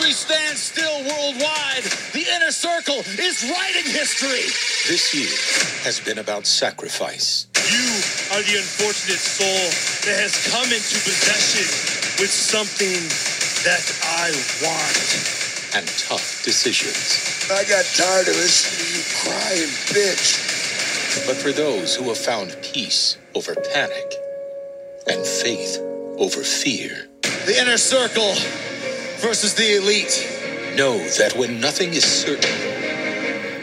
history stands still worldwide. The inner circle is writing history. This year has been about sacrifice. You are the unfortunate soul that has come into possession with something that I want. And tough decisions. I got tired of listening to you cry and bitch. But for those who have found peace over panic and faith over fear, The inner circle versus the elite. know that when nothing is certain,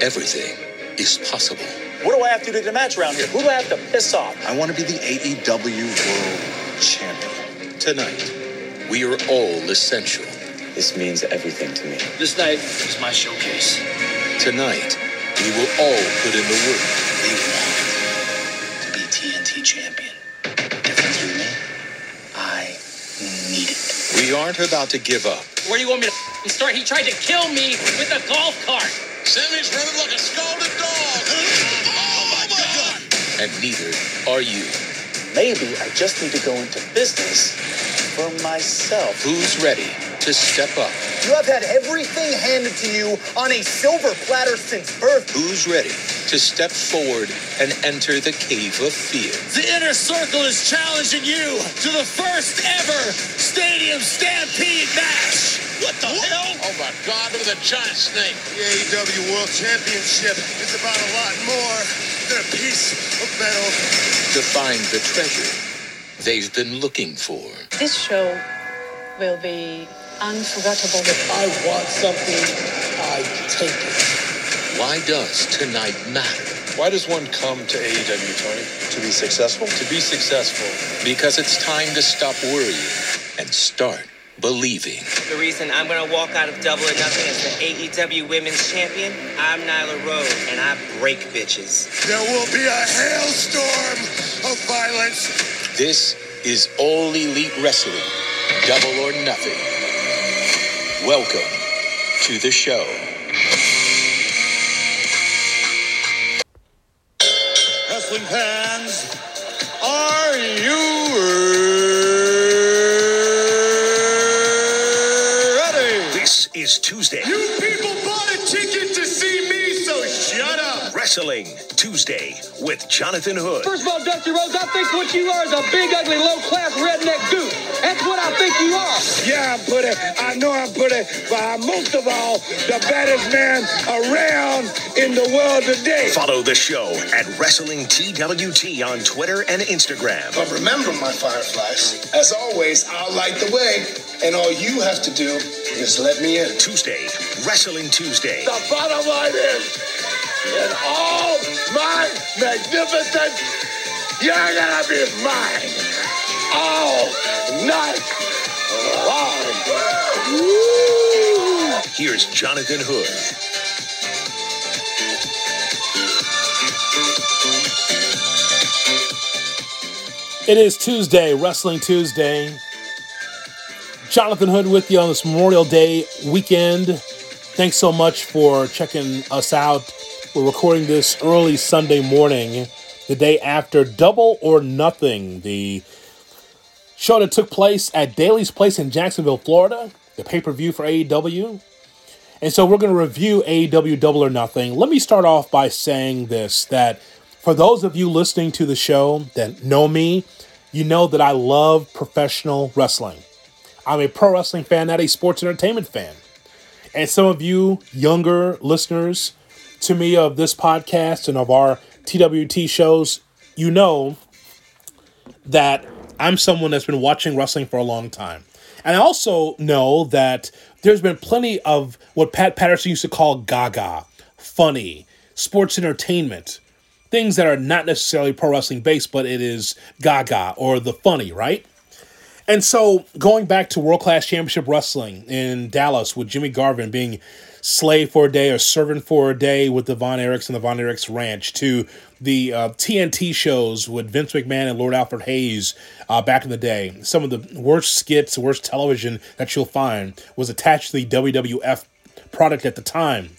everything is possible. What do I have to do to get a match around here? Who do I have to piss off? I want to be the AEW World Champion. Tonight, we are all essential. This means everything to me. This night is my showcase. Tonight, we will all put in the work. They want to be TNT champion. We aren't about to give up. Where do you want me to start? He tried to kill me with a golf cart. Sammy's running like a scalded dog. Oh my oh god! And neither are you. Maybe I just need to go into business for myself. Who's ready to step up? You have had everything handed to you on a silver platter since birth. Who's ready to step forward and enter the cave of fear? The inner circle is challenging you to the first ever Stadium Stampede match. What the hell? Oh my God, look at the giant snake. The AEW World Championship is about a lot more than a piece of metal. To find the treasure they've been looking for. This show will be unforgettable. I want something, I take it. Why does tonight matter? Why does one come to AEW, Tony? To be successful? To be successful. Because it's time to stop worrying and start believing. The reason I'm gonna walk out of Double or Nothing as the AEW Women's Champion, I'm Nyla Rose, and I break bitches. There will be a hailstorm of violence. This is All Elite Wrestling, Double or Nothing. Welcome to the show. Wrestling Tuesday with Jonathan Hood. First of all, Dusty Rose, I think what you are is a big, ugly, low-class redneck dude. That's what I think you are. Yeah, I'm pretty. I know I'm pretty, but I'm most of all the baddest man around in the world today. Follow the show at Wrestling TWT on Twitter and Instagram. But remember, my fireflies, as always, I'll light the way, and all you have to do is let me in. Tuesday, Wrestling Tuesday. The bottom line is, in all my magnificence, you're gonna be mine all night long. Woo! Here's Jonathan Hood. It is Tuesday, Wrestling Tuesday. Jonathan Hood with you on this Memorial Day weekend. Thanks so much for checking us out. We're recording this early Sunday morning, the day after Double or Nothing, the show that took place at Daly's Place in Jacksonville, Florida, the pay per view for AEW. And so we're going to review AEW Double or Nothing. Let me start off by saying this that for those of you listening to the show that know me, you know that I love professional wrestling. I'm a pro wrestling fan, not a sports entertainment fan. And some of you younger listeners to me of this podcast and of our TWT shows, you know that I'm someone that's been watching wrestling for a long time. And I also know that there's been plenty of what Pat Patterson used to call gaga, funny, sports entertainment, things that are not necessarily pro wrestling based, but it is gaga or the funny, right? And so going back to World Class Championship Wrestling in Dallas with Jimmy Garvin being slave for a day or servant for a day with the Von Erichs and the Von Erichs Ranch to the uh, TNT shows with Vince McMahon and Lord Alfred Hayes uh, back in the day. Some of the worst skits, worst television that you'll find was attached to the WWF product at the time.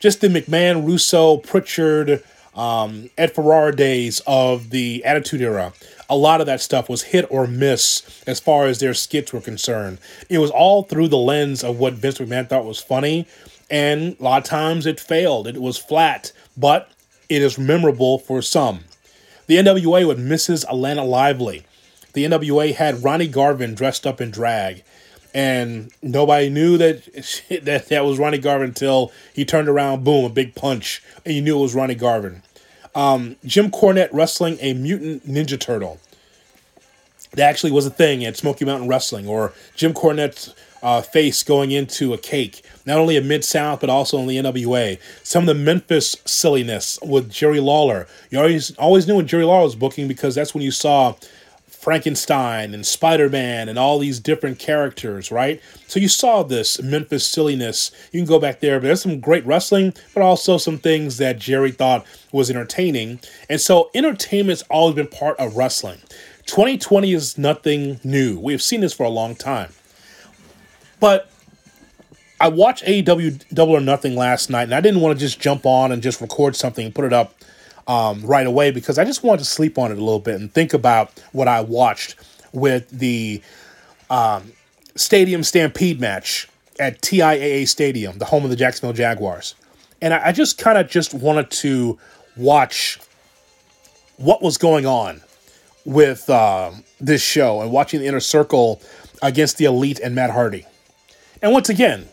Just the McMahon, Russo, Pritchard, um, Ed Ferrara days of the Attitude Era a lot of that stuff was hit or miss as far as their skits were concerned. It was all through the lens of what Vince McMahon thought was funny, and a lot of times it failed. It was flat, but it is memorable for some. The NWA with Mrs. Atlanta Lively. The NWA had Ronnie Garvin dressed up in drag, and nobody knew that that that was Ronnie Garvin until he turned around, boom, a big punch, and you knew it was Ronnie Garvin. Um, Jim Cornette wrestling a mutant Ninja Turtle. That actually was a thing at Smoky Mountain Wrestling, or Jim Cornette's uh, face going into a cake, not only at Mid South, but also in the NWA. Some of the Memphis silliness with Jerry Lawler. You always, always knew when Jerry Lawler was booking because that's when you saw Frankenstein and Spider Man and all these different characters, right? So you saw this Memphis silliness. You can go back there, but there's some great wrestling, but also some things that Jerry thought was entertaining. And so entertainment's always been part of wrestling. 2020 is nothing new. We have seen this for a long time. But I watched AEW Double or Nothing last night, and I didn't want to just jump on and just record something and put it up um, right away because I just wanted to sleep on it a little bit and think about what I watched with the um, Stadium Stampede match at TIAA Stadium, the home of the Jacksonville Jaguars. And I, I just kind of just wanted to watch what was going on with uh, this show and watching the inner circle against the elite and Matt Hardy. And once again,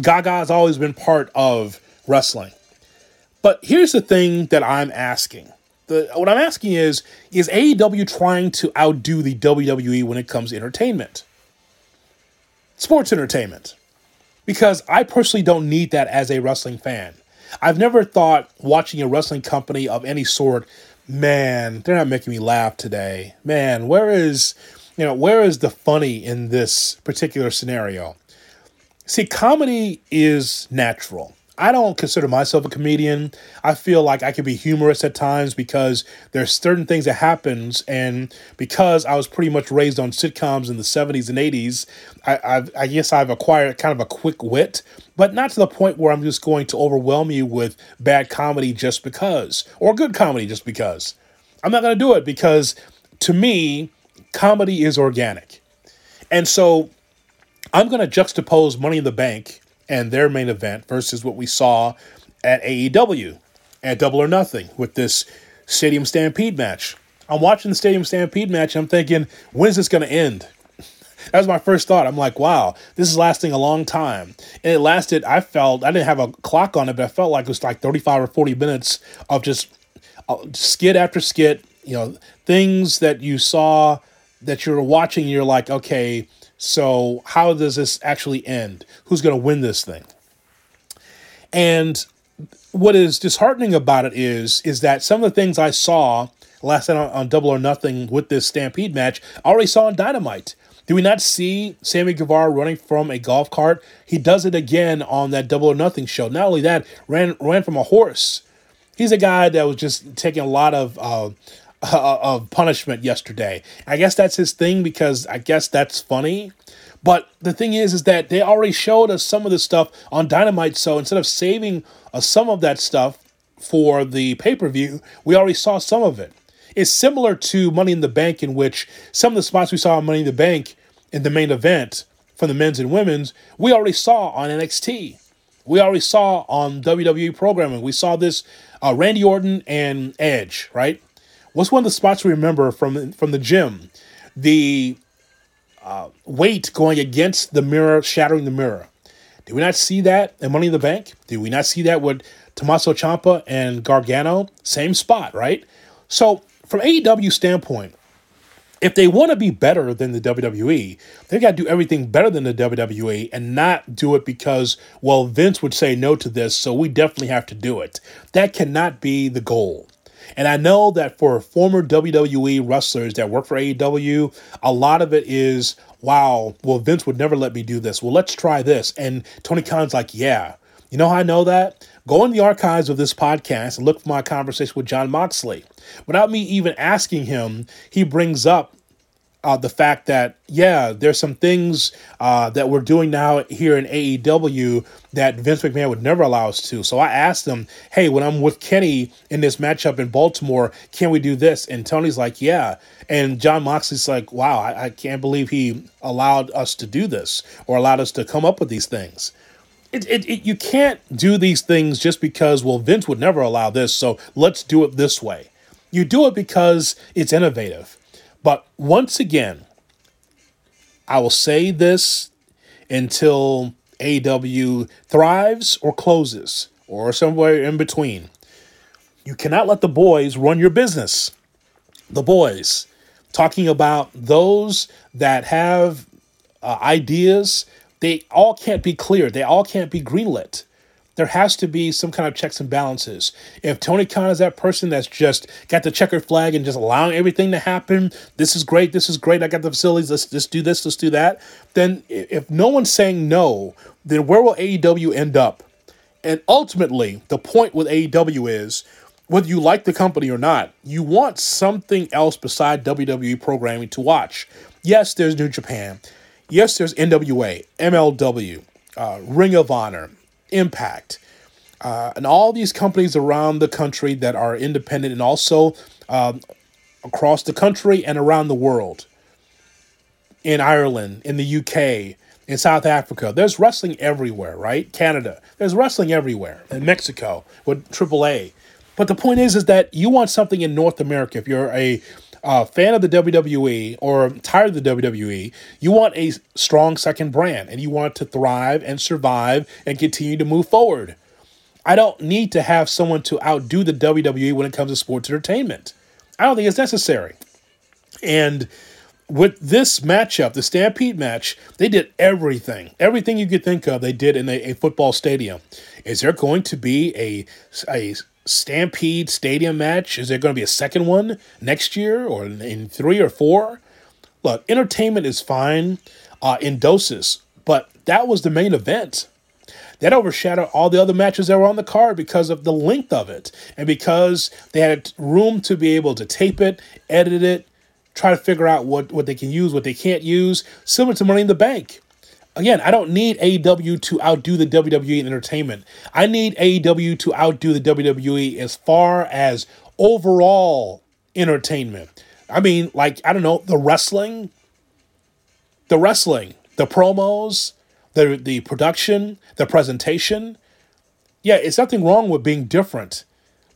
Gaga has always been part of wrestling. But here's the thing that I'm asking. The, what I'm asking is is AEW trying to outdo the WWE when it comes to entertainment? Sports entertainment. Because I personally don't need that as a wrestling fan. I've never thought watching a wrestling company of any sort, man, they're not making me laugh today. Man, where is, you know, where is the funny in this particular scenario? See, comedy is natural. I don't consider myself a comedian. I feel like I can be humorous at times because there's certain things that happens, and because I was pretty much raised on sitcoms in the '70s and '80s, I, I've, I guess I've acquired kind of a quick wit, but not to the point where I'm just going to overwhelm you with bad comedy just because, or good comedy just because. I'm not going to do it because, to me, comedy is organic, and so I'm going to juxtapose Money in the Bank and their main event versus what we saw at AEW at Double or Nothing with this Stadium Stampede match. I'm watching the Stadium Stampede match. I'm thinking, when's this going to end? That was my first thought. I'm like, wow, this is lasting a long time. And it lasted, I felt, I didn't have a clock on it, but I felt like it was like 35 or 40 minutes of just uh, skit after skit, you know, things that you saw that you're watching, you're like, okay, so, how does this actually end? Who's going to win this thing? And what is disheartening about it is is that some of the things I saw last night on, on Double or Nothing with this Stampede match, I already saw on Dynamite. Did we not see Sammy Guevara running from a golf cart? He does it again on that Double or Nothing show. Not only that, ran ran from a horse. He's a guy that was just taking a lot of uh, uh, of punishment yesterday. I guess that's his thing because I guess that's funny. But the thing is, is that they already showed us some of the stuff on Dynamite. So instead of saving uh, some of that stuff for the pay per view, we already saw some of it. It's similar to Money in the Bank, in which some of the spots we saw on Money in the Bank in the main event for the men's and women's, we already saw on NXT. We already saw on WWE programming. We saw this uh, Randy Orton and Edge, right? What's one of the spots we remember from from the gym? The uh, weight going against the mirror, shattering the mirror. Did we not see that in Money in the Bank? Did we not see that with Tommaso Ciampa and Gargano? Same spot, right? So, from AEW standpoint, if they want to be better than the WWE, they got to do everything better than the WWE and not do it because, well, Vince would say no to this, so we definitely have to do it. That cannot be the goal. And I know that for former WWE wrestlers that work for AEW, a lot of it is, wow, well, Vince would never let me do this. Well, let's try this. And Tony Khan's like, yeah. You know how I know that? Go in the archives of this podcast and look for my conversation with Jon Moxley. Without me even asking him, he brings up uh, the fact that yeah, there's some things uh, that we're doing now here in AEW that Vince McMahon would never allow us to. So I asked him, hey, when I'm with Kenny in this matchup in Baltimore, can we do this? And Tony's like, yeah. And Jon Moxley's like, wow, I, I can't believe he allowed us to do this or allowed us to come up with these things. It, it, it, you can't do these things just because, well, Vince would never allow this, so let's do it this way. You do it because it's innovative. But once again, I will say this until AW thrives or closes or somewhere in between. You cannot let the boys run your business. The boys, talking about those that have uh, ideas, they all can't be clear. They all can't be greenlit there has to be some kind of checks and balances. If Tony Khan is that person that's just got the checkered flag and just allowing everything to happen, this is great, this is great, I got the facilities, let's just do this, let's do that, then if no one's saying no, then where will AEW end up? And ultimately, the point with AEW is whether you like the company or not, you want something else beside WWE programming to watch. Yes, there's New Japan. Yes, there's NWA, MLW, uh, Ring of Honor, Impact, uh, and all these companies around the country that are independent and also um, across the country and around the world. In Ireland, in the UK, in South Africa, there's wrestling everywhere, right? Canada, there's wrestling everywhere. In Mexico with AAA. But the point is, is that you want something in North America. If you're a uh, fan of the WWE or tired of the WWE, you want a strong second brand and you want to thrive and survive and continue to move forward. I don't need to have someone to outdo the WWE when it comes to sports entertainment. I don't think it's necessary. And with this matchup, the Stampede match, they did everything. Everything you could think of, they did in a, a football stadium. Is there going to be a, a Stampede Stadium match? Is there going to be a second one next year or in three or four? Look, entertainment is fine uh, in doses, but that was the main event. That overshadowed all the other matches that were on the card because of the length of it and because they had room to be able to tape it, edit it, try to figure out what, what they can use, what they can't use, similar to Money in the Bank again, I don't need AEW to outdo the WWE in entertainment. I need AEW to outdo the WWE as far as overall entertainment. I mean, like, I don't know, the wrestling, the wrestling, the promos, the the production, the presentation. Yeah, it's nothing wrong with being different,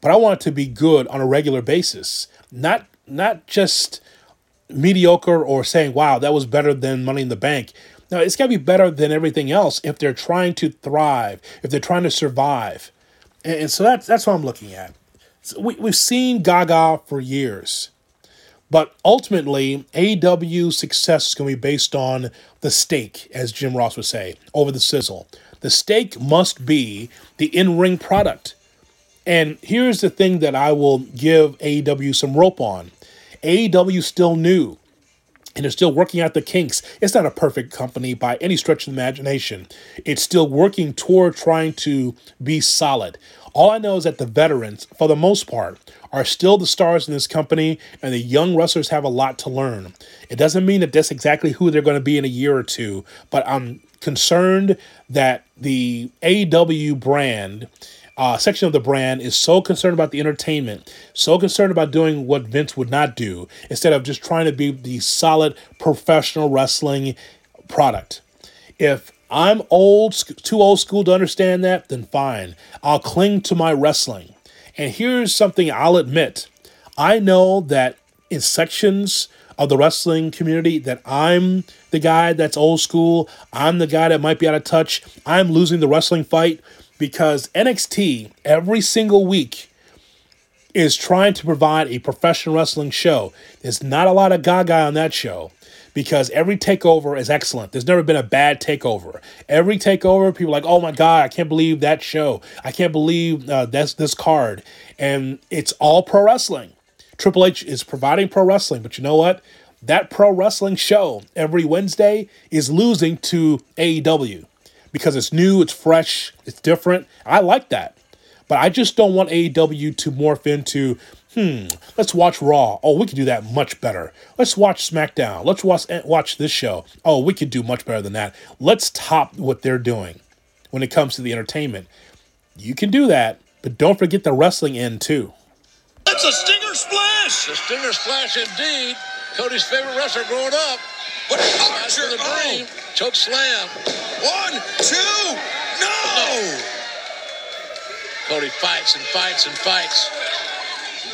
but I want it to be good on a regular basis. Not not just mediocre or saying, wow, that was better than Money in the Bank. Now, it's got to be better than everything else if they're trying to thrive, if they're trying to survive. And, and so that's, that's what I'm looking at. So we, we've seen Gaga for years. But ultimately, AEW's success is going to be based on the steak, as Jim Ross would say, over the sizzle. The steak must be the in ring product. And here's the thing that I will give AEW some rope on AEW still new and they're still working out the kinks. It's not a perfect company by any stretch of imagination. It's still working toward trying to be solid. All I know is that the veterans, for the most part, are still the stars in this company, and the young wrestlers have a lot to learn. It doesn't mean that that's exactly who they're going to be in a year or two, but I'm concerned that the AW brand uh, section of the brand is so concerned about the entertainment, so concerned about doing what Vince would not do, instead of just trying to be the solid professional wrestling product. If I'm old, too old school to understand that, then fine. I'll cling to my wrestling. And here's something I'll admit I know that in sections of the wrestling community that I'm the guy that's old school. I'm the guy that might be out of touch. I'm losing the wrestling fight because NXT every single week is trying to provide a professional wrestling show. There's not a lot of gaga on that show because every takeover is excellent. There's never been a bad takeover. Every takeover, people like, oh my God, I can't believe that show. I can't believe uh, that's this card. And it's all pro wrestling. Triple H is providing pro wrestling, but you know what? That pro wrestling show every Wednesday is losing to AEW because it's new, it's fresh, it's different. I like that. But I just don't want AEW to morph into Hmm, let's watch Raw. Oh, we could do that much better. Let's watch SmackDown. Let's watch watch this show. Oh, we could do much better than that. Let's top what they're doing when it comes to the entertainment. You can do that, but don't forget the wrestling end too. That's a stinger splash. A stinger splash indeed. Cody's favorite wrestler growing up. What Archer? The dream. Oh. Choke slam. One, two, no. Cody fights and fights and fights.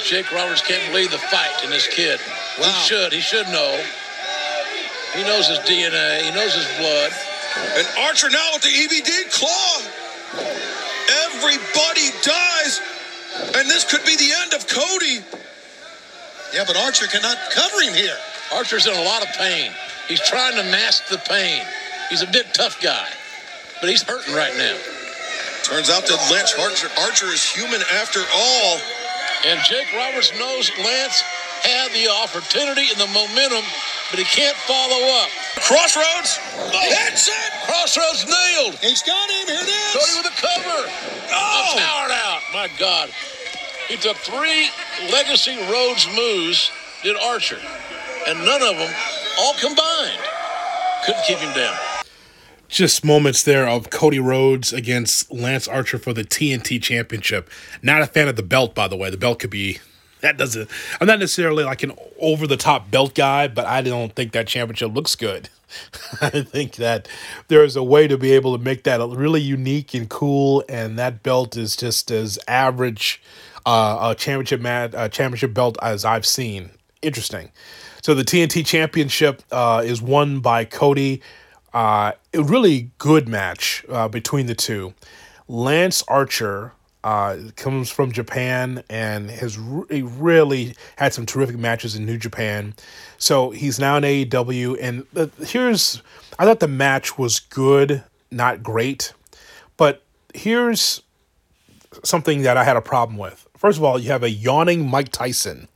Jake Roberts can't believe the fight in this kid. Wow. He should. He should know. He knows his DNA. He knows his blood. And Archer now with the EBD claw. Everybody dies. And this could be the end of Cody. Yeah, but Archer cannot cover him here. Archer's in a lot of pain. He's trying to mask the pain. He's a big tough guy, but he's hurting right now. Turns out that Lance Archer, Archer is human after all. And Jake Roberts knows Lance had the opportunity and the momentum, but he can't follow up. Cross Rhodes. That's it. Cross Rhodes nailed. He's got him. Here it is. Cody with a cover. Oh. Powered out. My God. He took three Legacy Rhodes moves, did Archer, and none of them, all combined, couldn't keep him down just moments there of Cody Rhodes against Lance Archer for the TNT Championship. Not a fan of the belt, by the way. The belt could be that doesn't. I'm not necessarily like an over the top belt guy, but I don't think that championship looks good. I think that there is a way to be able to make that really unique and cool, and that belt is just as average uh, a championship mat, a championship belt as I've seen. Interesting. So the TNT Championship uh, is won by Cody. Uh, a really good match uh, between the two. Lance Archer uh, comes from Japan and has re- really had some terrific matches in New Japan. So he's now in AEW. And uh, here's, I thought the match was good, not great. But here's something that I had a problem with. First of all, you have a yawning Mike Tyson.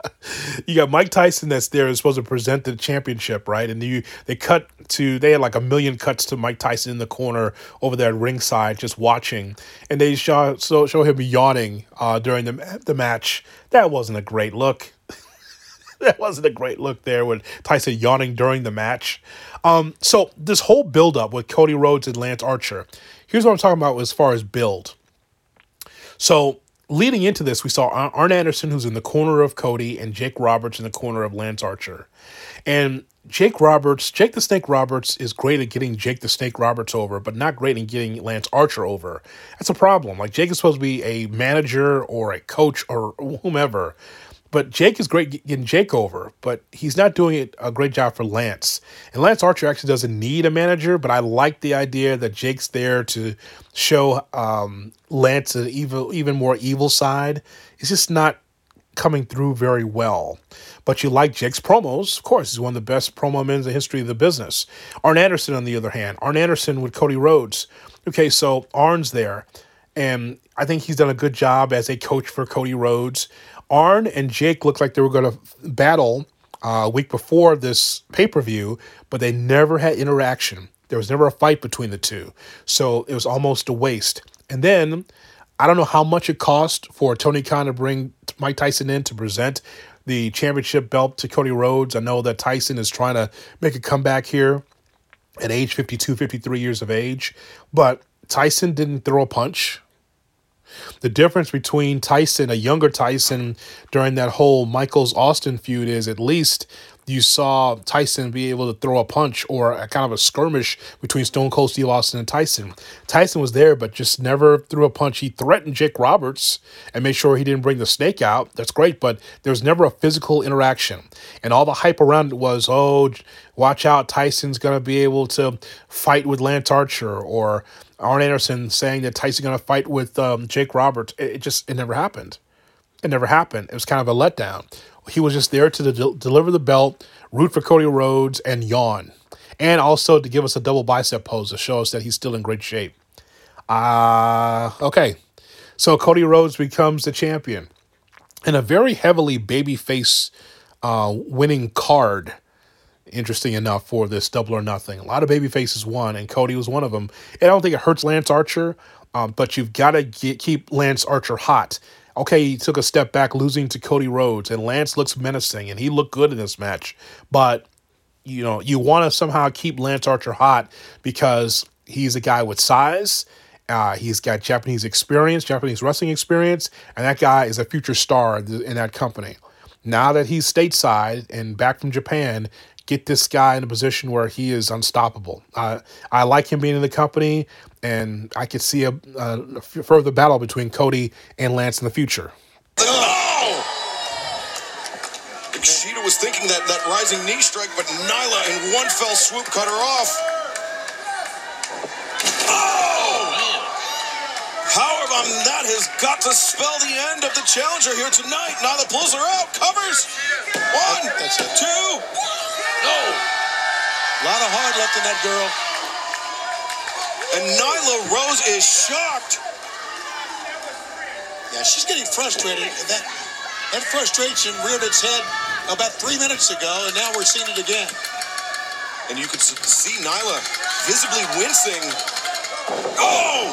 you got Mike Tyson that's there is supposed to present the championship, right? And you they cut to they had like a million cuts to Mike Tyson in the corner over there at ringside, just watching, and they show so show him yawning uh, during the the match. That wasn't a great look. that wasn't a great look there with Tyson yawning during the match. Um, so this whole build up with Cody Rhodes and Lance Archer. Here's what I'm talking about as far as build. So leading into this, we saw Arn Anderson, who's in the corner of Cody, and Jake Roberts in the corner of Lance Archer. And Jake Roberts, Jake the Snake Roberts is great at getting Jake the Snake Roberts over, but not great in getting Lance Archer over. That's a problem. Like Jake is supposed to be a manager or a coach or whomever, but Jake is great getting Jake over, but he's not doing a great job for Lance. And Lance Archer actually doesn't need a manager, but I like the idea that Jake's there to show um, Lance an evil, even more evil side. It's just not coming through very well. But you like Jake's promos. Of course, he's one of the best promo men in the history of the business. Arn Anderson, on the other hand, Arn Anderson with Cody Rhodes. Okay, so Arn's there. And I think he's done a good job as a coach for Cody Rhodes. Arn and Jake looked like they were going to battle uh, a week before this pay per view, but they never had interaction. There was never a fight between the two. So it was almost a waste. And then I don't know how much it cost for Tony Khan to bring Mike Tyson in to present the championship belt to Cody Rhodes. I know that Tyson is trying to make a comeback here at age 52, 53 years of age, but Tyson didn't throw a punch. The difference between Tyson, a younger Tyson, during that whole Michaels Austin feud is at least you saw Tyson be able to throw a punch or a kind of a skirmish between Stone Cold Steve Austin and Tyson. Tyson was there, but just never threw a punch. He threatened Jake Roberts and made sure he didn't bring the snake out. That's great, but there was never a physical interaction. And all the hype around it was, oh, watch out, Tyson's going to be able to fight with Lance Archer or Arn Anderson saying that Tyson's going to fight with um, Jake Roberts. It, it, just it never happened. It never happened. It was kind of a letdown. He was just there to de- deliver the belt, root for Cody Rhodes, and yawn, and also to give us a double bicep pose to show us that he's still in great shape. Uh, okay, so Cody Rhodes becomes the champion, and a very heavily babyface uh, winning card interesting enough for this double or nothing. A lot of baby faces won, and Cody was one of them. And I don't think it hurts Lance Archer, um, but you've got to keep Lance Archer hot. okay, he took a step back, losing to Cody Rhodes, and Lance looks menacing, and he looked good in this match. But you know, you want to somehow keep Lance Archer hot because he's a guy with size. Uh, he's got Japanese experience, Japanese wrestling experience, and that guy is a future star in that company. Now that he's stateside and back from Japan, get this guy in a position where he is unstoppable. Uh, I like him being in the company, and I could see a, a further battle between Cody and Lance in the future. Oh! Shida was thinking that, that rising knee strike, but Nyla in one fell swoop cut her off. Oh! However, um, that has got to spell the end of the challenger here tonight. Nyla pulls her out, covers. One, two. No. A lot of heart left in that girl. And Nyla Rose is shocked. Yeah, she's getting frustrated. That that frustration reared its head about three minutes ago, and now we're seeing it again. And you could see Nyla visibly wincing. Oh!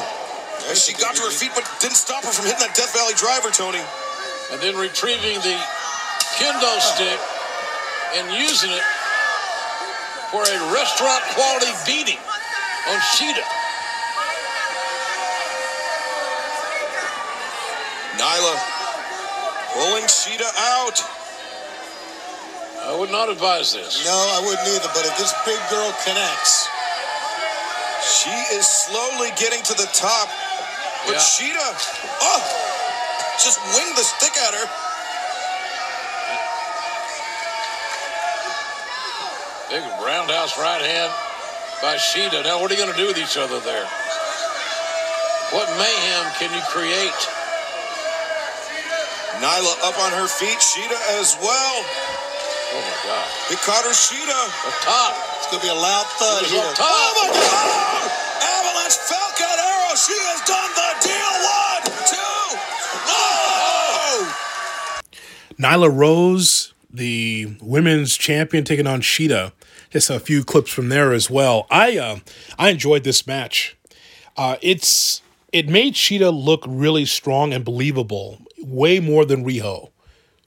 As she got to her feet, but didn't stop her from hitting that Death Valley driver, Tony. And then retrieving the kendo stick and using it for a restaurant quality beating on Shida. Nyla pulling Shida out. I would not advise this. No, I wouldn't either. But if this big girl connects, she is slowly getting to the top. But Yeah. Shida, oh, just winged the stick at her. Big roundhouse right hand by Shida. Now, what are you going to do with each other there? What mayhem can you create? Nyla up on her feet. Shida as well. Oh my God! Hikaru Shida. Up top. it's going to be a loud thud here. top. Oh my God! Avalanche Falcon Arrow. She has done the deal. One, two. Oh! Nyla Rose, the women's champion, taking on Shida. Just a few clips from there as well. I uh, I enjoyed this match. Uh, it's it made Shida look really strong and believable, way more than Riho,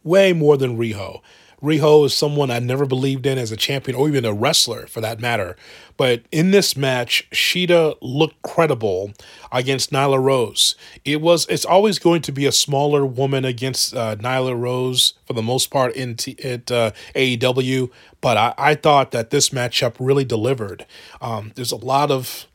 way more than Riho. Riho is someone I never believed in as a champion or even a wrestler for that matter. But in this match, Shida looked credible against Nyla Rose. It was it's always going to be a smaller woman against uh, Nyla Rose for the most part in t- at uh, AEW. But I, I thought that this matchup really delivered. Um, there's a lot of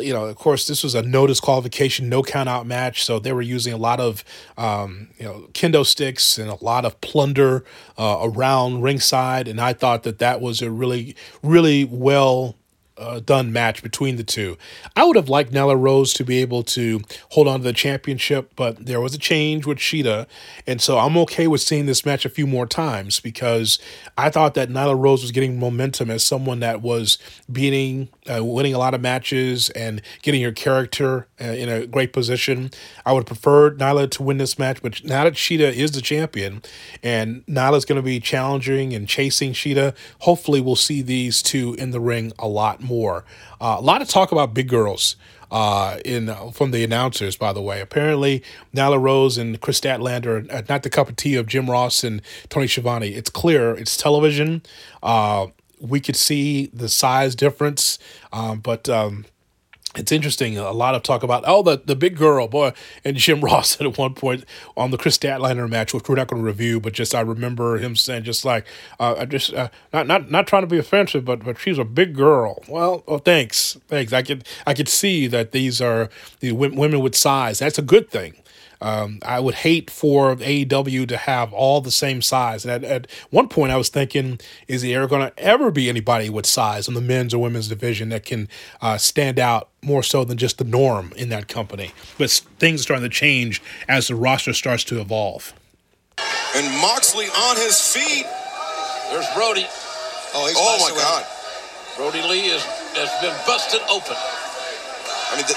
you know, of course, this was a no disqualification, no count out match. So they were using a lot of, um, you know, kendo sticks and a lot of plunder uh, around ringside. And I thought that that was a really, really well uh, done match between the two. I would have liked Nyla Rose to be able to hold on to the championship, but there was a change with Shida. And so I'm okay with seeing this match a few more times because I thought that Nyla Rose was getting momentum as someone that was beating, uh, winning a lot of matches and getting her character uh, in a great position. I would prefer Nyla to win this match, but now that Shida is the champion and Nyla's going to be challenging and chasing Shida, hopefully we'll see these two in the ring a lot more. Uh, a lot of talk about big girls uh, in uh, from the announcers, by the way. Apparently, Nyla Rose and Kris Statlander are not the cup of tea of Jim Ross and Tony Schiavone. It's clear. It's television. Uh, we could see the size difference, um, but. Um, it's interesting. A lot of talk about oh the the big girl boy and Jim Ross said at one point on the Kris Statlander match, which we're not going to review, but just I remember him saying just like uh, I just uh, not not not trying to be offensive, but but she's a big girl. Well, oh thanks, thanks. I could I could see that these are the women with size. That's a good thing. Um, I would hate for AEW to have all the same size. And at, at one point, I was thinking, is there going to ever be anybody with size in the men's or women's division that can uh, stand out more so than just the norm in that company? But things are starting to change as the roster starts to evolve. And Moxley on his feet. There's Brodie. Oh, he's Oh my messing with God. Brodie Lee is, has been busted open. I mean, the,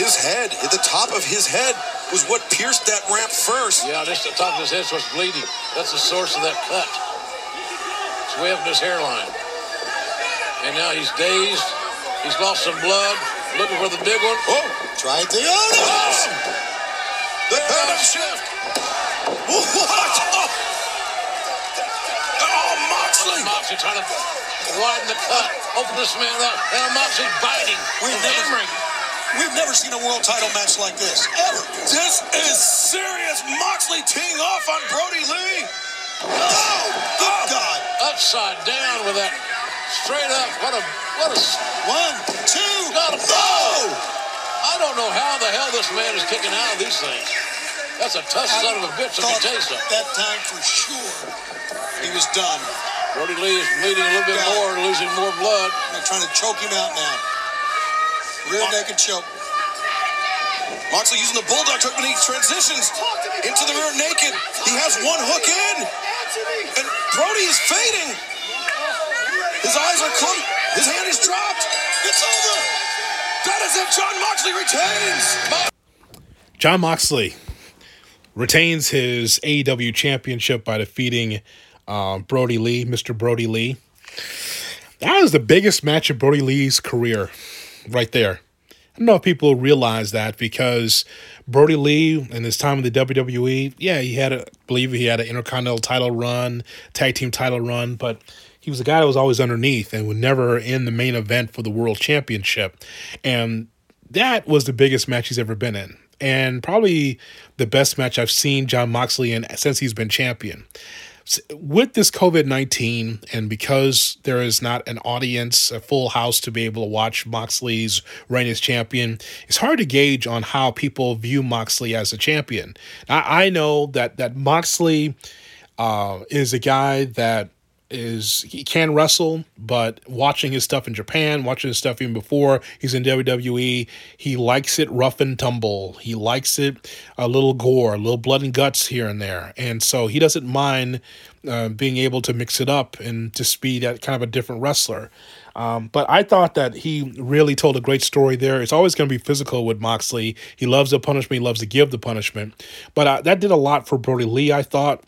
his head, the top of his head was what pierced that ramp first. Yeah, just the top of his head's what's bleeding. That's the source of that cut. It's way up in his hairline. And now he's dazed. He's lost some blood. Looking for the big one. Oh, Tried the other. Oh! The paradigm shift. What? Oh, Moxley. Moxley trying to widen the cut, open this man up. Now Moxley biting, and never- hammering. We've never seen a world title match like this, ever. This is serious. Moxley teeing off on Brodie Lee. Oh, Good oh. God. Upside down with that straight up. What a what a One, two, got him. oh. I don't know how the hell this man is kicking out of these things. That's a tough son of a bitch if you taste it. that time for sure he was done. Brodie Lee is bleeding a little bit Yeah. more, losing more blood. They're trying to choke him out now. Rear naked choke. Moxley using the bulldog technique transitions into the rear naked. He has one hook in, and Brodie is fading. His eyes are closed. His hand is dropped. It's over. That is it. Jon Moxley retains. Jon Moxley retains his AEW championship by defeating uh, Brodie Lee, Mr. Brodie Lee. That was the biggest match of Brodie Lee's career, right there. I don't know if people realize that because Brodie Lee in his time in the WWE, yeah, he had a I believe he had an intercontinental title run, tag team title run, but he was a guy that was always underneath and was never in the main event for the world championship. And that was the biggest match he's ever been in. And probably the best match I've seen Jon Moxley in since he's been champion with this COVID 19, and because there is not an audience, a full house to be able to watch Moxley's reign as champion, it's hard to gauge on how people view Moxley as a champion. I, I know that, that Moxley uh, is a guy that is he can wrestle, but watching his stuff in Japan, watching his stuff even before he's in WWE, he likes it rough and tumble. He likes it a little gore, a little blood and guts here and there, and so he doesn't mind uh, being able to mix it up and to be that kind of a different wrestler. Um, but I thought that he really told a great story there. It's always going to be physical with Moxley. He loves the punishment. He loves to give the punishment. But uh, that did a lot for Brodie Lee. I thought.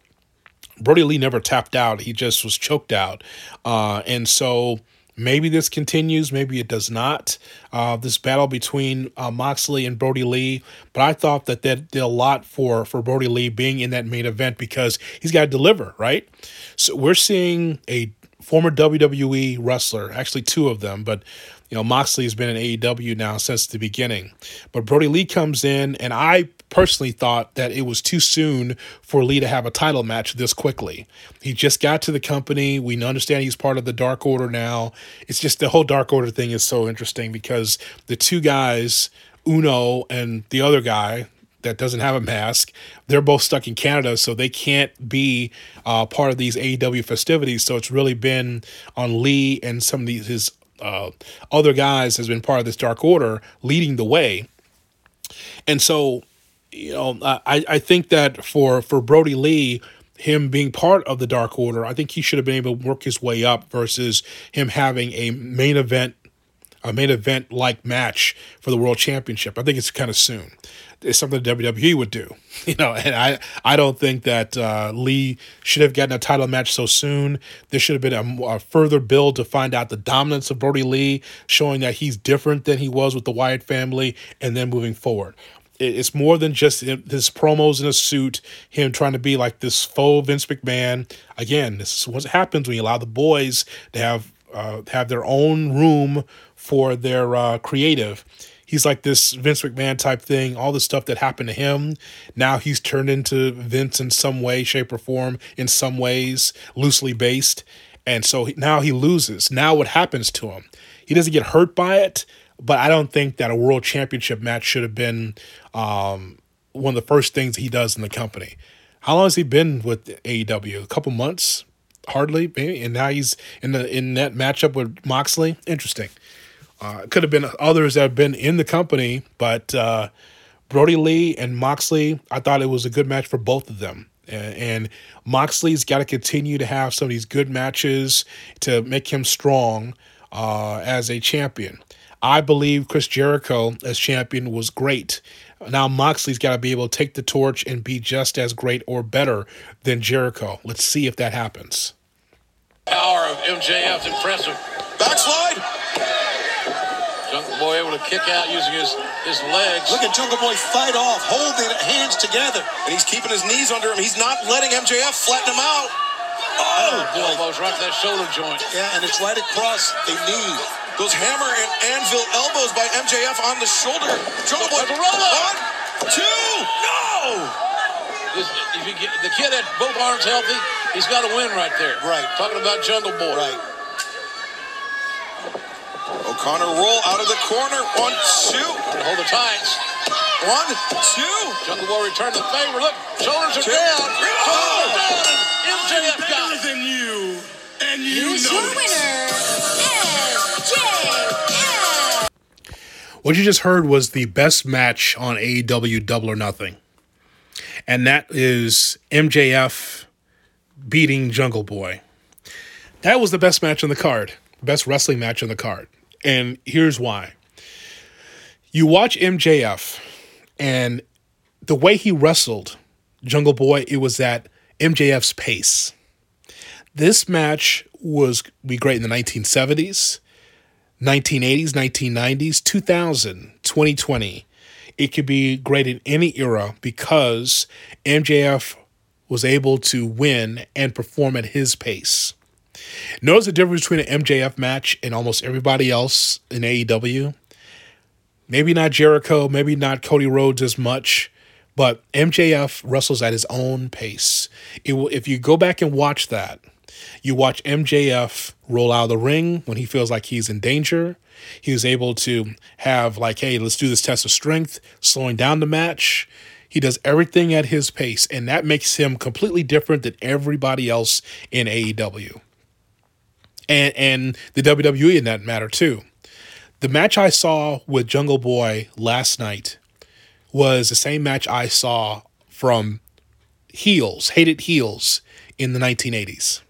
Brodie Lee never tapped out. He just was choked out. Uh, and so maybe this continues, maybe it does not. Uh, this battle between uh, Moxley and Brodie Lee. But I thought that that did a lot for, for Brodie Lee being in that main event because he's got to deliver, right? So we're seeing a former WWE wrestler, actually two of them, but you know, Moxley has been in AEW now since the beginning. But Brodie Lee comes in, and I personally thought that it was too soon for Lee to have a title match this quickly. He just got to the company. We understand he's part of the Dark Order now. It's just the whole Dark Order thing is so interesting because the two guys, Uno and the other guy, that doesn't have a mask. They're both stuck in Canada, so they can't be uh, part of these AEW festivities. So it's really been on Lee and some of these his uh, other guys has been part of this Dark Order leading the way. And so, you know, I, I think that for for Brodie Lee, him being part of the Dark Order, I think he should have been able to work his way up versus him having a main event a main event like match for the world championship. I think it's kind of soon. It's something WWE would do, you know. And I, I don't think that uh, Lee should have gotten a title match so soon. There should have been a, a, further build to find out the dominance of Brodie Lee, showing that he's different than he was with the Wyatt family, and then moving forward. It's more than just his promos in a suit, him trying to be like this faux Vince McMahon. Again, this is what happens when you allow the boys to have uh, have their own room for their uh, creative. He's like this Vince McMahon type thing. All the stuff that happened to him, now he's turned into Vince in some way, shape, or form. In some ways, loosely based, and so now he loses. Now what happens to him? He doesn't get hurt by it, but I don't think that a world championship match should have been um, one of the first things he does in the company. How long has he been with AEW? A couple months, hardly, maybe. And now he's in the in that matchup with Moxley. Interesting. Uh, could have been others that have been in the company, but uh, Brodie Lee and Moxley, I thought it was a good match for both of them. And, Moxley's got to continue to have some of these good matches to make him strong uh, as a champion. I believe Chris Jericho as champion was great. Now Moxley's got to be able to take the torch and be just as great or better than Jericho. Let's see if that happens. Power of MJF's impressive. Backslide. Jungle Boy able to kick out using his, his legs. Look at Jungle Boy fight off, holding hands together. And he's keeping his knees under him. He's not letting MJF flatten him out. Oh, oh elbows right to that shoulder joint. Yeah, and it's right across the knee. Those hammer and anvil elbows by MJF on the shoulder. Jungle Boy, roll up. one, two, no! This, if you get, the kid had both arms healthy, he's got to win right there. Right. Talking about Jungle Boy. Right. O'Connor roll out of the corner. One, two. Hold the tights. One, two. Jungle Boy returned the favor. Look, shoulders are Two. down. Oh! Shoulders are down. And MJF got and you Here's know your it. winner, MJF. What you just heard was the best match on AEW Double or Nothing. And that is MJF beating Jungle Boy. That was the best match on the card, best wrestling match on the card. And here's why. You watch MJF and the way he wrestled Jungle Boy, it was at MJF's pace. This match was be great in the 1970s. 1980s, 1990s, 2000, 2020. It could be great in any era because MJF was able to win and perform at his pace. Notice the difference between an MJF match and almost everybody else in AEW. Maybe not Jericho, maybe not Cody Rhodes as much, but MJF wrestles at his own pace. It will, if you go back and watch that, you watch MJF roll out of the ring when he feels like he's in danger. He was able to have, like, hey, let's do this test of strength, slowing down the match. He does everything at his pace, and that makes him completely different than everybody else in AEW. And and the WWE in that matter too. The match I saw with Jungle Boy last night was the same match I saw from Heels, Hated Heels in the 1980s.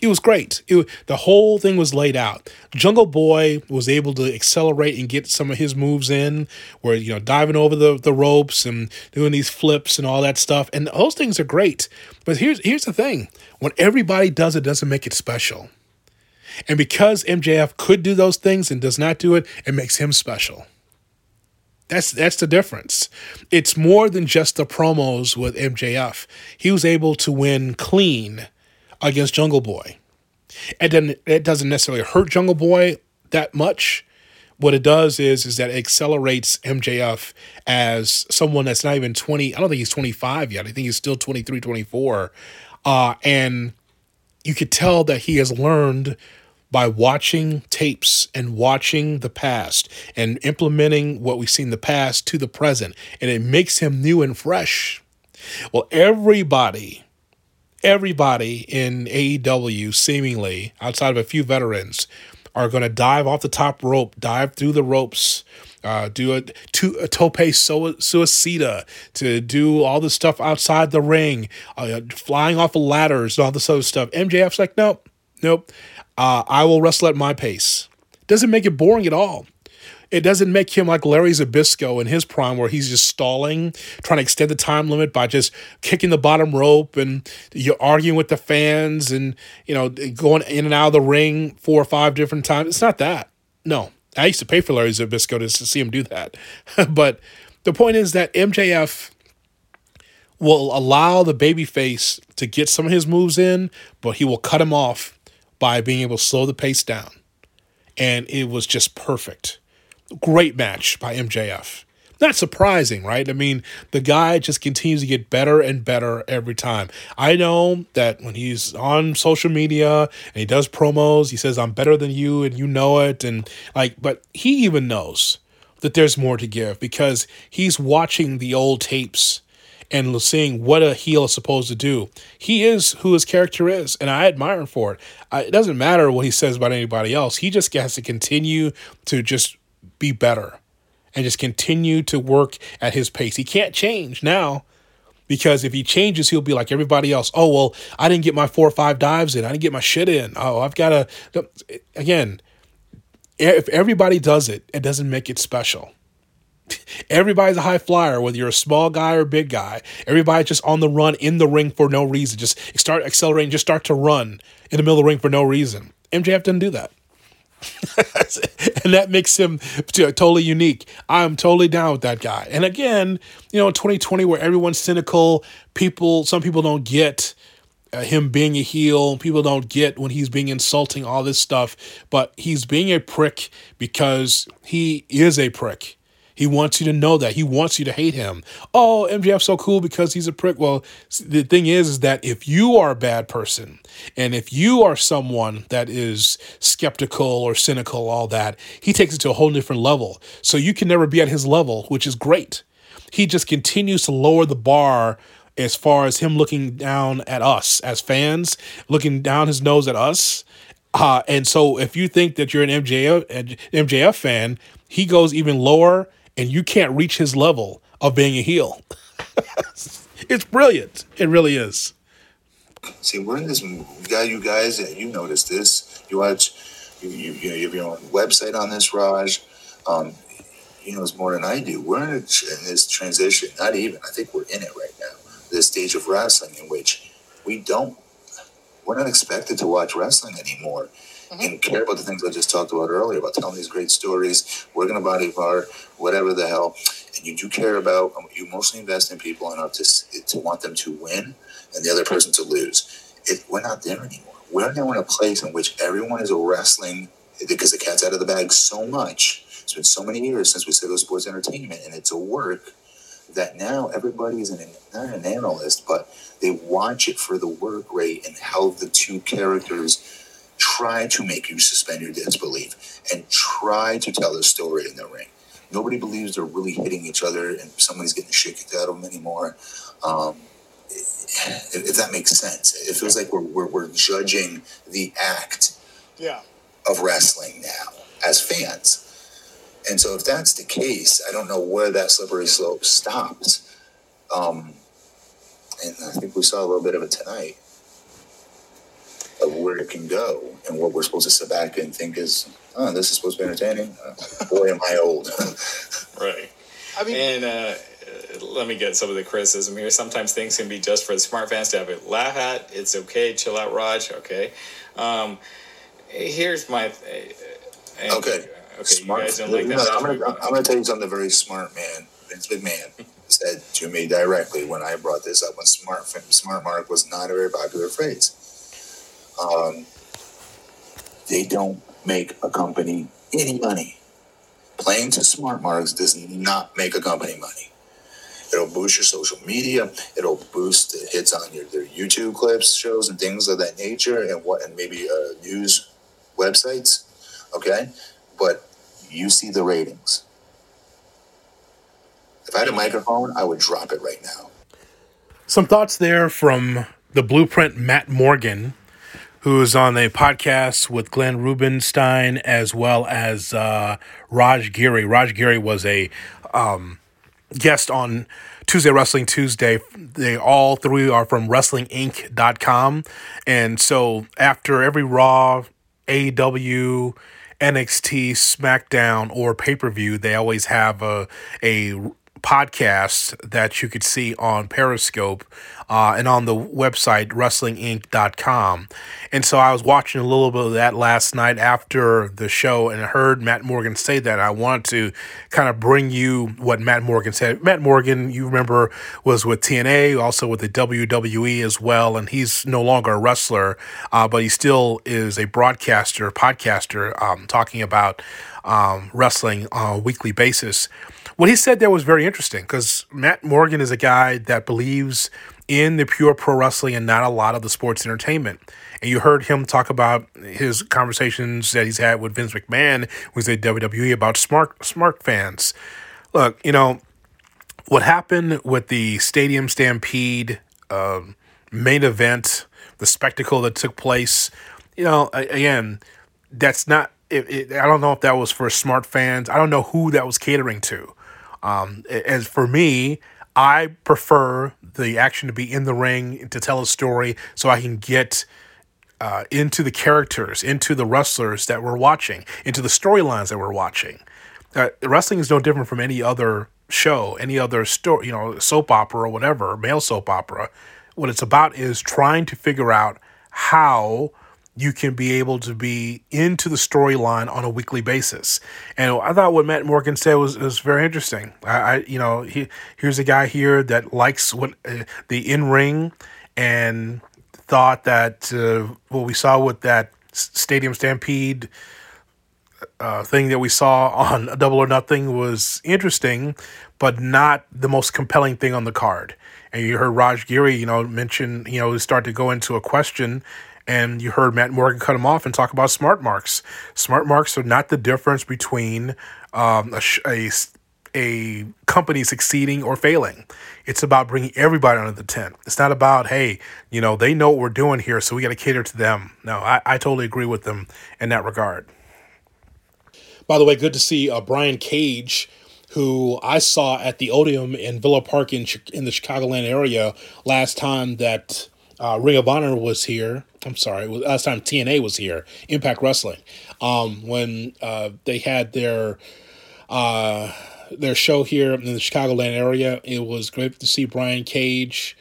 It was great. It, the whole thing was laid out. Jungle Boy was able to accelerate and get some of his moves in, where you know diving over the, the ropes and doing these flips and all that stuff. And those things are great. But here's here's the thing: when everybody does it, doesn't make it special. And because MJF could do those things and does not do it, it makes him special. That's that's the difference. It's more than just the promos with MJF. He was able to win clean against Jungle Boy. It doesn't it doesn't necessarily hurt Jungle Boy that much. What it does is is that it accelerates MJF as someone that's not even 20. I don't think he's 25 yet. I think he's still 23, 24. Uh, and you could tell that he has learned by watching tapes and watching the past and implementing what we see in the past to the present. And it makes him new and fresh. Well, everybody, everybody in AEW, seemingly outside of a few veterans, are going to dive off the top rope, dive through the ropes, uh, do a, to, a tope su- suicida, to do all the stuff outside the ring, uh, flying off of ladders, and all this other stuff. MJF's like, nope, nope. Uh, I will wrestle at my pace. Doesn't make it boring at all. It doesn't make him like Larry Zbyszko in his prime, where he's just stalling, trying to extend the time limit by just kicking the bottom rope and you're arguing with the fans and you know going in and out of the ring four or five different times. It's not that. No, I used to pay for Larry Zbyszko to see him do that, but the point is that MJF will allow the babyface to get some of his moves in, but he will cut him off by being able to slow the pace down. And it was just perfect. Great match by MJF. Not surprising, right? I mean, the guy just continues to get better and better every time. I know that when he's on social media and he does promos, he says, I'm better than you and you know it. And like, but he even knows that there's more to give because he's watching the old tapes and seeing what a heel is supposed to do. He is who his character is, and I admire him for it. It doesn't matter what he says about anybody else. He just has to continue to just be better and just continue to work at his pace. He can't change now because if he changes, he'll be like everybody else. Oh, well, I didn't get my four or five dives in. I didn't get my shit in. Oh, I've got to. Again, if everybody does it, it doesn't make it special. Everybody's a high flyer, whether you're a small guy or big guy. Everybody's just on the run in the ring for no reason. Just start accelerating, just start to run in the middle of the ring for no reason. MJF didn't do that. and that makes him totally unique. I'm totally down with that guy. And again, you know, 2020, where everyone's cynical, people, some people don't get uh, him being a heel. People don't get when he's being insulting, all this stuff. But he's being a prick because he is a prick. He wants you to know that. He wants you to hate him. Oh, MJF's so cool because he's a prick. Well, the thing is, is that if you are a bad person and if you are someone that is skeptical or cynical, all that, he takes it to a whole different level. So you can never be at his level, which is great. He just continues to lower the bar as far as him looking down at us as fans, looking down his nose at us. Uh, and so if you think that you're an MJF, MJF fan, he goes even lower and you can't reach his level of being a heel. it's brilliant. It really is. See, we're in this guy, you guys, you notice this. You watch, you, you, you have your own website on this, Raj. Um, he knows more than I do. We're in, a, in this transition, not even, I think we're in it right now, this stage of wrestling in which we don't, we're not expected to watch wrestling anymore mm-hmm. and care about the things I just talked about earlier about telling these great stories, working a body part, whatever the hell. And you do care about um, you mostly invest in people enough to to want them to win and the other person to lose. It, we're not there anymore. We're now in a place in which everyone is wrestling because the cat's out of the bag so much. It's been so many years since we said it was sports entertainment, and it's a work that now everybody is an not an analyst, but they watch it for the work rate and how the two characters try to make you suspend your disbelief and try to tell a story in the ring. Nobody believes they're really hitting each other and somebody's getting shit kicked out of them anymore. Um, if, if, that makes sense, it feels like we're, we're, we're judging the act yeah. of wrestling now as fans. And so, if that's the case, I don't know where that slippery slope stops. Um, and I think we saw a little bit of it tonight of where it can go and what we're supposed to sit back and think is, oh, this is supposed to be entertaining. Uh, boy, am I old. right. I mean, and uh, let me get some of the criticism here. Sometimes things can be just for the smart fans to have it laugh at. It's okay. Chill out, Raj. Okay. Um, here's my. Uh, okay. Okay. Smart. You guys don't like that. No, I'm gonna, I'm gonna tell you something very smart, man. Vince McMahon said to me directly when I brought this up when smart smart mark was not a very popular phrase um, they don't make a company any money. Playing to smart marks does not make a company money. It'll boost your social media. It'll boost the hits on your their YouTube clips, shows, and things of that nature, and what and maybe uh, news websites. Okay, but you see the ratings. If I had a microphone, I would drop it right now. Some thoughts there from the blueprint Matt Morgan who's on a podcast with Glenn Rubenstein as well as uh, Raj Giri. Raj Giri was a um, guest on Tuesday Wrestling Tuesday. They all three are from WrestlingInc.com. And so after every Raw, AEW, NXT, SmackDown, or pay per view, they always have a, a podcast that you could see on Periscope uh, and on the website wrestlinginc.com. And so I was watching a little bit of that last night after the show and I heard Matt Morgan say that. I wanted to kind of bring you what Matt Morgan said. Matt Morgan, you remember, was with TNA, also with the WWE as well, and he's no longer a wrestler, uh, but he still is a broadcaster, podcaster, um, talking about um, wrestling on a weekly basis. What he said there was very interesting because Matt Morgan is a guy that believes in the pure pro wrestling and not a lot of the sports entertainment. And you heard him talk about his conversations that he's had with Vince McMahon he's at WWE about smart smart fans. Look, you know what happened with the Stadium Stampede uh, main event, the spectacle that took place. You know, again, that's not. It, it, I don't know if that was for smart fans. I don't know who that was catering to. Um, as for me, I prefer the action to be in the ring to tell a story so I can get uh, into the characters, into the wrestlers that we're watching, into the storylines that we're watching. Uh, wrestling is no different from any other show, any other story, you know, soap opera or whatever, male soap opera. What it's about is trying to figure out how you can be able to be into the storyline on a weekly basis. And I thought what Matt Morgan said was, was very interesting. I, I you know, he, here's a guy here that likes what uh, the in ring and thought that uh, what we saw with that Stadium Stampede uh, thing that we saw on Double or Nothing was interesting, but not the most compelling thing on the card. And you heard Raj Giri, you know, mention, you know, start to go into a question and you heard Matt Morgan cut him off and talk about smart marks. Smart marks are not the difference between um, a, a, a company succeeding or failing. It's about bringing everybody under the tent. It's not about, hey, you know, they know what we're doing here, so we got to cater to them. No, I, I totally agree with them in that regard. By the way, good to see uh, Brian Cage who I saw at the Odeum in Villa Park in in the Chicagoland area last time that uh, Ring of Honor was here. I'm sorry, last time TNA was here, Impact Wrestling, um, when uh, they had their uh, their show here in the Chicagoland area. It was great to see Brian Cage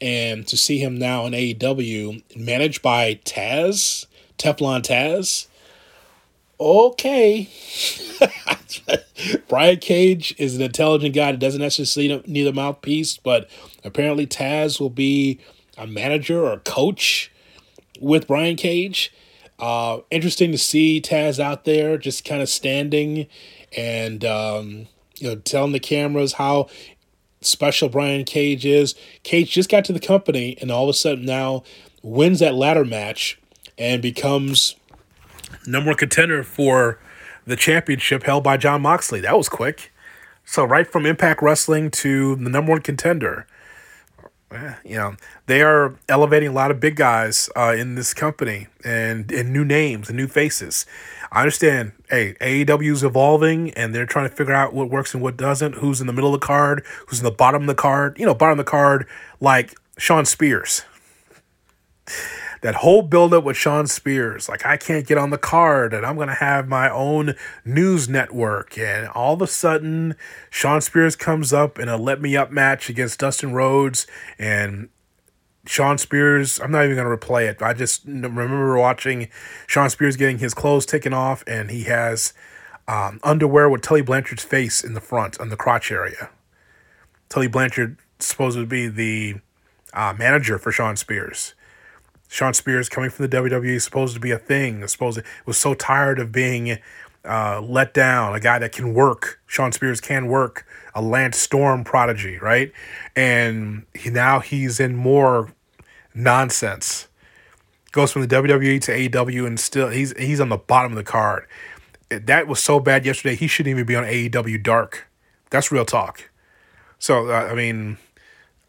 and to see him now in AEW, managed by Taz, Teflon Taz. Okay. Brian Cage is an intelligent guy that doesn't necessarily need a mouthpiece, but apparently Taz will be a manager or a coach with Brian Cage. Uh, interesting to see Taz out there just kind of standing and um, you know telling the cameras how special Brian Cage is. Cage just got to the company and all of a sudden now wins that ladder match and becomes number one contender for the championship held by Jon Moxley. That was quick. So right from Impact Wrestling to the number one contender you know they are elevating a lot of big guys uh, in this company and and new names and new faces. I understand. Hey, AEW is evolving and they're trying to figure out what works and what doesn't. Who's in the middle of the card? Who's in the bottom of the card? You know, bottom of the card like Shawn Spears that whole buildup with Shawn Spears, like I can't get on the card and I'm gonna have my own news network, and all of a sudden Shawn Spears comes up in a let me up match against Dustin Rhodes, and Shawn Spears, I'm not even gonna replay it. I just remember watching Shawn Spears getting his clothes taken off, and he has um, underwear with Tully Blanchard's face in the front on the crotch area. Tully Blanchard supposed to be the uh, manager for Shawn Spears Shawn Spears coming from the WWE supposed to be a thing. Supposed to, was so tired of being uh, let down. A guy that can work. Shawn Spears can work. A Lance Storm prodigy, right? And he, now he's in more nonsense. Goes from the WWE to AEW, and still he's he's on the bottom of the card. That was so bad yesterday. He shouldn't even be on AEW Dark. That's real talk. So uh, I mean,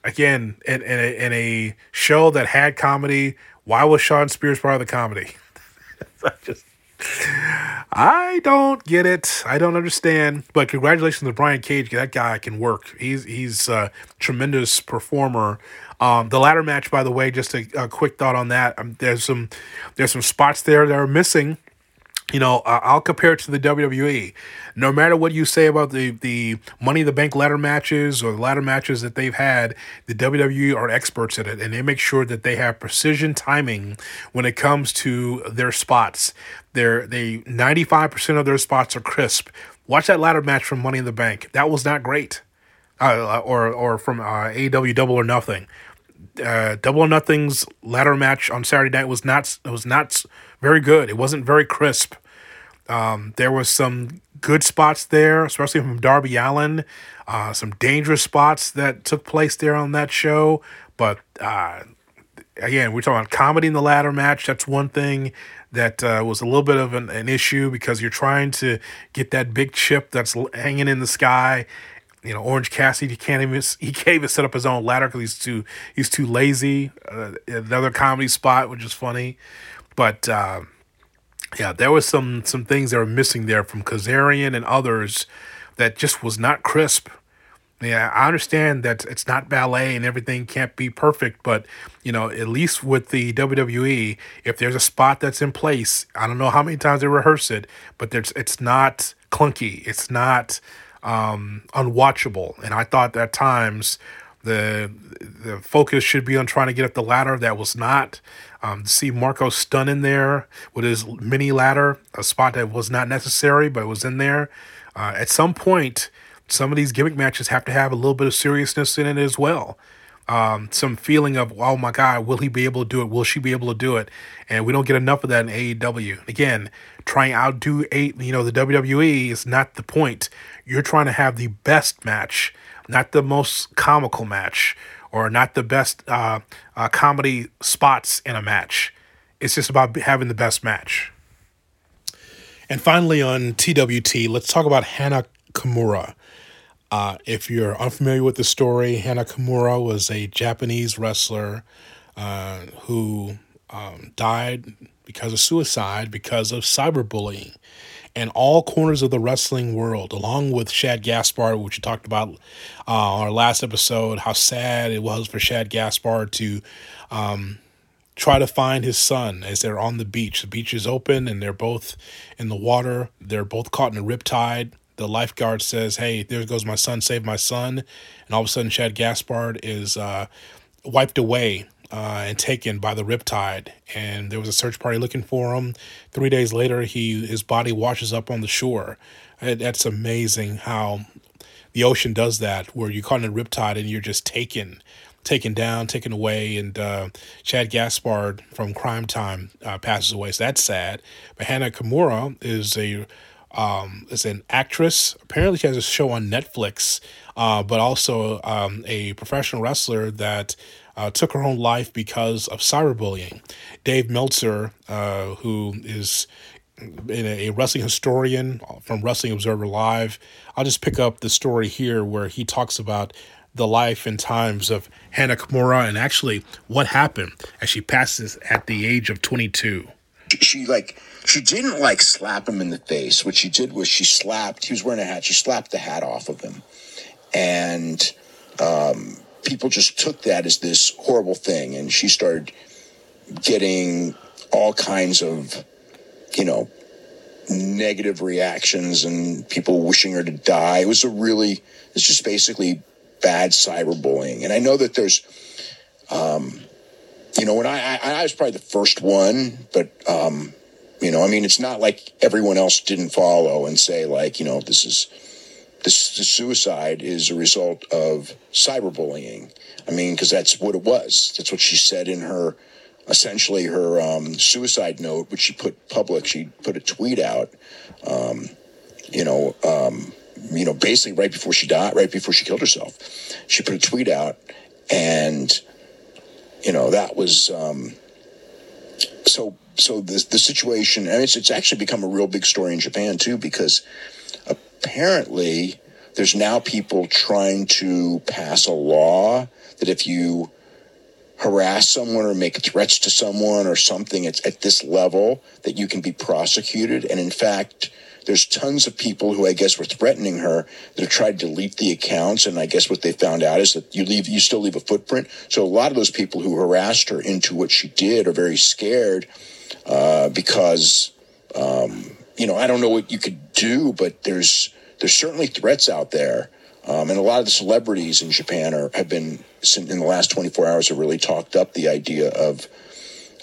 again, in, in a, in a show that had comedy why was Shawn Spears part of the comedy? I just I don't get it. I don't understand. But congratulations to Brian Cage. That guy can work. He's he's a tremendous performer. Um, the ladder match, by the way, just a, a quick thought on that. Um, there's some there's some spots there that are missing you know, uh, I'll compare it to the WWE. No matter what you say about the the Money in the Bank ladder matches or the ladder matches that they've had, the WWE are experts at it, and they make sure that they have precision timing when it comes to their spots. They're they ninety five percent of their spots are crisp. Watch that ladder match from Money in the Bank. That was not great, uh, or or from uh, AEW Double or Nothing. Uh, Double or Nothing's ladder match on Saturday night was not was not very good. It wasn't very crisp. Um, there was some good spots there, especially from Darby Allin. Uh, some dangerous spots that took place there on that show. But uh, again, we're talking about comedy in the ladder match. That's one thing that uh, was a little bit of an, an, issue because you're trying to get that big chip that's hanging in the sky. You know, Orange Cassidy he can't even he can't even set up his own ladder because he's too he's too lazy. Uh, another comedy spot, which is funny. But uh, yeah, there was some some things that were missing there from Kazarian and others that just was not crisp. Yeah, I understand that it's not ballet and everything can't be perfect, but you know, at least with the WWE, if there's a spot that's in place, I don't know how many times they rehearse it, but there's it's not clunky, it's not um, unwatchable. And I thought at times The the focus should be on trying to get up the ladder. That was not. Um, see Marko Stunt in there with his mini ladder, a spot that was not necessary, but was in there. Uh, at some point, some of these gimmick matches have to have a little bit of seriousness in it as well. Um, some feeling of, oh my God, will he be able to do it? Will she be able to do it? And we don't get enough of that in AEW. Again, trying to outdo eight, you know, the WWE is not the point. You're trying to have the best match, not the most comical match or not the best uh, uh, comedy spots in a match. It's just about having the best match. And finally, on TWT, let's talk about Hana Kimura. Uh, if you're unfamiliar with the story, Hana Kimura was a Japanese wrestler uh, who um, died because of suicide because of cyberbullying. And all corners of the wrestling world, along with Shad Gaspard, which we talked about uh, our last episode, how sad it was for Shad Gaspard to um, try to find his son as they're on the beach. The beach is open and they're both in the water. They're both caught in a riptide. The lifeguard says, Hey, there goes my son, save my son. And all of a sudden, Shad Gaspard is uh, wiped away uh, and taken by the riptide. And there was a search party looking for him. Three days later, he his body washes up on the shore. And that's amazing how the ocean does that, where you're caught in a riptide and you're just taken taken down, taken away, and uh, Shad Gaspard from Cryme Tyme uh, passes away. So that's sad. But Hana Kimura is a um, is an actress. Apparently, she has a show on Netflix, uh, but also um, a professional wrestler that uh, took her own life because of cyberbullying. Dave Meltzer, uh, who is a wrestling historian from Wrestling Observer Live, I'll just pick up the story here where he talks about the life and times of Hana Kimura and actually what happened as she passes at the age of 22. She like she didn't like slap him in the face. What she did was she slapped. He was wearing a hat. She slapped the hat off of him, and um, people just took that as this horrible thing. And she started getting all kinds of, you know, negative reactions and people wishing her to die. It was a really, it's just basically bad cyberbullying. And I know that there's, um, you know, when I, I, I was probably the first one, but, um, you know, I mean, it's not like everyone else didn't follow and say like, you know, this is, this, this suicide is a result of cyberbullying. I mean, because that's what it was. That's what she said in her, essentially her um, suicide note, which she put public. She put a tweet out, um, you know, um, you know, basically right before she died, right before she killed herself, she put a tweet out, and you know that was um, so. So the the situation, and it's it's actually become a real big story in Japan too, because apparently there's now people trying to pass a law that if you harass someone or make threats to someone or something it's at this level that you can be prosecuted and in fact there's tons of people who I guess were threatening her that have tried to delete the accounts. And I guess what they found out is that you leave, you still leave a footprint. So a lot of those people who harassed her into what she did are very scared uh, because, um, you know, I don't know what you could do, but there's there's certainly threats out there. Um, and a lot of the celebrities in Japan are have been in the last 24 hours have really talked up the idea of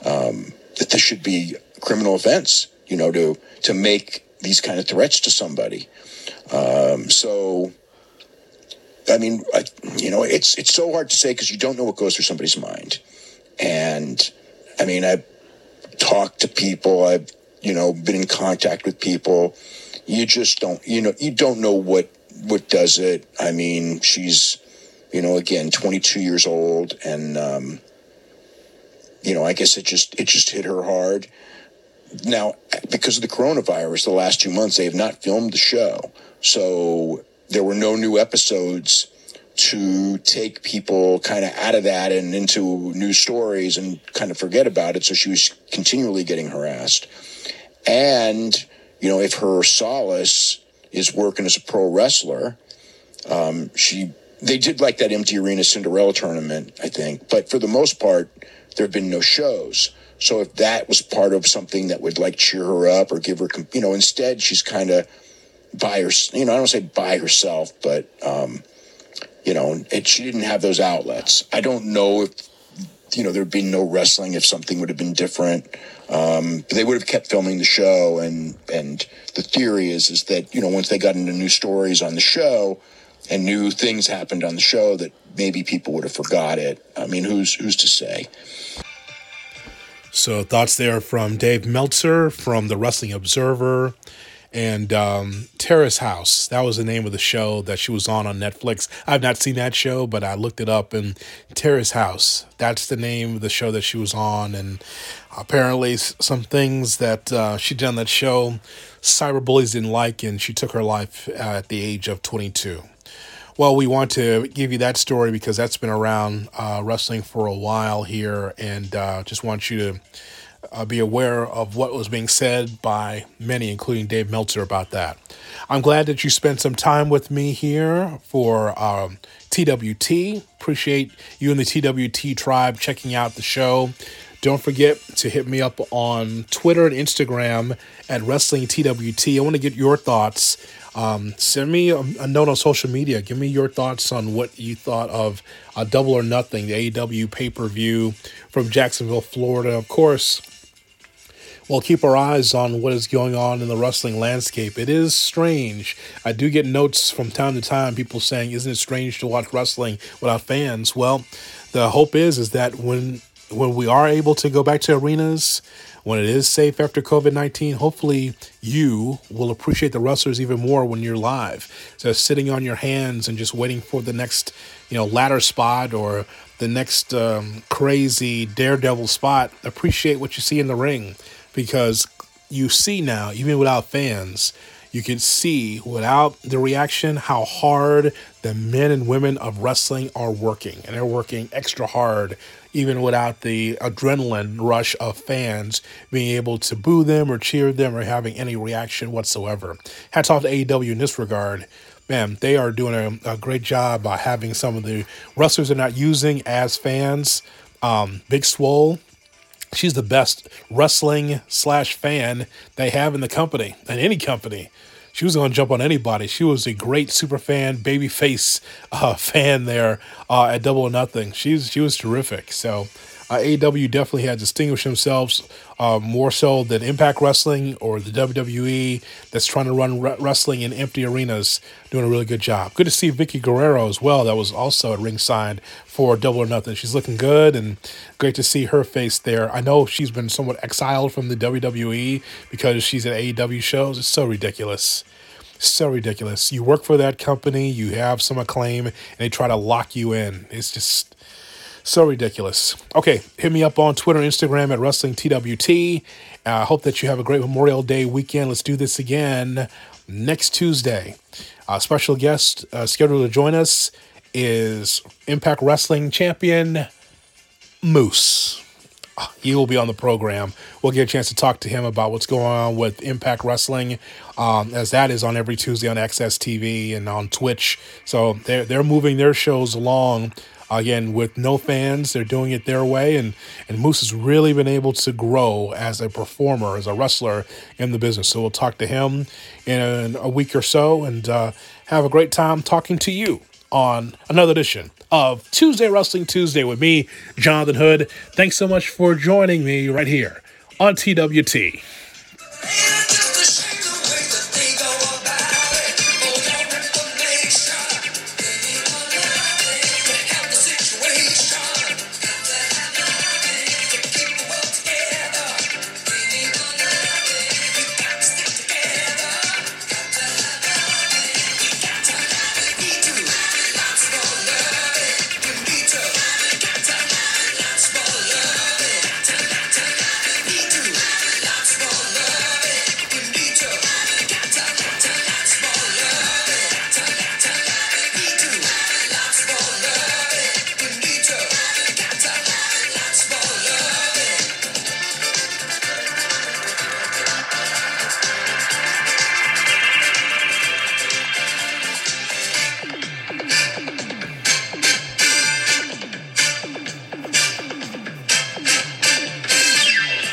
um, that this should be criminal offense, you know, to to make these kind of threats to somebody. Um, so, I mean, I, you know, it's it's so hard to say because you don't know what goes through somebody's mind. And I mean, I've talked to people. I've you know been in contact with people. You just don't, you know, you don't know what what does it. I mean, she's, you know, again, 22 years old, and um, you know, I guess it just it just hit her hard now, because of the coronavirus, the last two months, they have not filmed the show. So there were no new episodes to take people kind of out of that and into new stories and kind of forget about it. So she was continually getting harassed. And, you know, if her solace is working as a pro wrestler, um, she, they did like that empty arena Cinderella tournament, I think. But for the most part, there have been no shows. So if that was part of something that would like cheer her up or give her, you know, instead she's kind of by her, you know, I don't say by herself, but, um, you know, and she didn't have those outlets. I don't know if you know there'd been no wrestling if something would have been different. Um, but they would have kept filming the show, and and the theory is is that you know once they got into new stories on the show and new things happened on the show that maybe people would have forgot it. I mean, who's who's to say? So thoughts there from Dave Meltzer from the Wrestling Observer and um, Terrace House. That was the name of the show that she was on on Netflix. I've not seen that show, but I looked it up. And Terrace House, that's the name of the show that she was on. And apparently, some things that uh, she did on that show, cyberbullies didn't like, and she took her life at the age of 22. Well, we want to give you that story because that's been around uh, wrestling for a while here, and uh, just want you to uh, be aware of what was being said by many, including Dave Meltzer, about that. I'm glad that you spent some time with me here for um, TWT. Appreciate you and the TWT tribe checking out the show. Don't forget to hit me up on Twitter and Instagram at Wrestling TWT. I want to get your thoughts um, send me a, a, note on social media. Give me your thoughts on what you thought of a Double or Nothing, the AEW pay per view from Jacksonville, Florida. Of course, we'll keep our eyes on what is going on in the wrestling landscape. It is strange. I do get notes from time to time, people saying, "Isn't it strange to watch wrestling without fans?" Well, the hope is is that when when we are able to go back to arenas when it is safe after COVID 19, hopefully you will appreciate the wrestlers even more when you're live. So sitting on your hands and just waiting for the next, you know, ladder spot or the next um, crazy daredevil spot, appreciate what you see in the ring because you see now, even without fans, you can see without the reaction how hard the men and women of wrestling are working. And they're working extra hard even without the adrenaline rush of fans being able to boo them or cheer them or having any reaction whatsoever. Hats off to AEW in this regard. Man, they are doing a, a great job by having some of the wrestlers they're not using as fans. Um, Big Swole, she's the best wrestling slash fan they have in the company, in any company she was going to jump on anybody. She was a great super fan, baby face uh, fan there uh, at Double or Nothing. She's she was terrific. So uh, AEW definitely had distinguished themselves uh, more so than Impact Wrestling or the WWE that's trying to run re- wrestling in empty arenas, doing a really good job. Good to see Vickie Guerrero as well. That was also at ringside for Double or Nothing. She's looking good and great to see her face there. I know she's been somewhat exiled from the WWE because she's at AEW shows. It's so ridiculous so ridiculous. You work for that company, you have some acclaim, and they try to lock you in. It's just so ridiculous. Okay, hit me up on Twitter, Instagram at Wrestling TWT. I uh, hope that you have a great Memorial Day weekend. Let's do this again next Tuesday. A special guest uh, scheduled to join us is Impact Wrestling champion Moose. He will be on the program. We'll get a chance to talk to him about what's going on with Impact Wrestling, um, as that is on every Tuesday on AXS TV and on Twitch. So they're they're moving their shows along again with no fans they're doing it their way and and moose has really been able to grow as a performer as a wrestler in the business. So we'll talk to him in a week or so and uh, have a great time talking to you on another edition of tuesday wrestling tuesday with me jonathan hood. Thanks so much for joining me right here on twt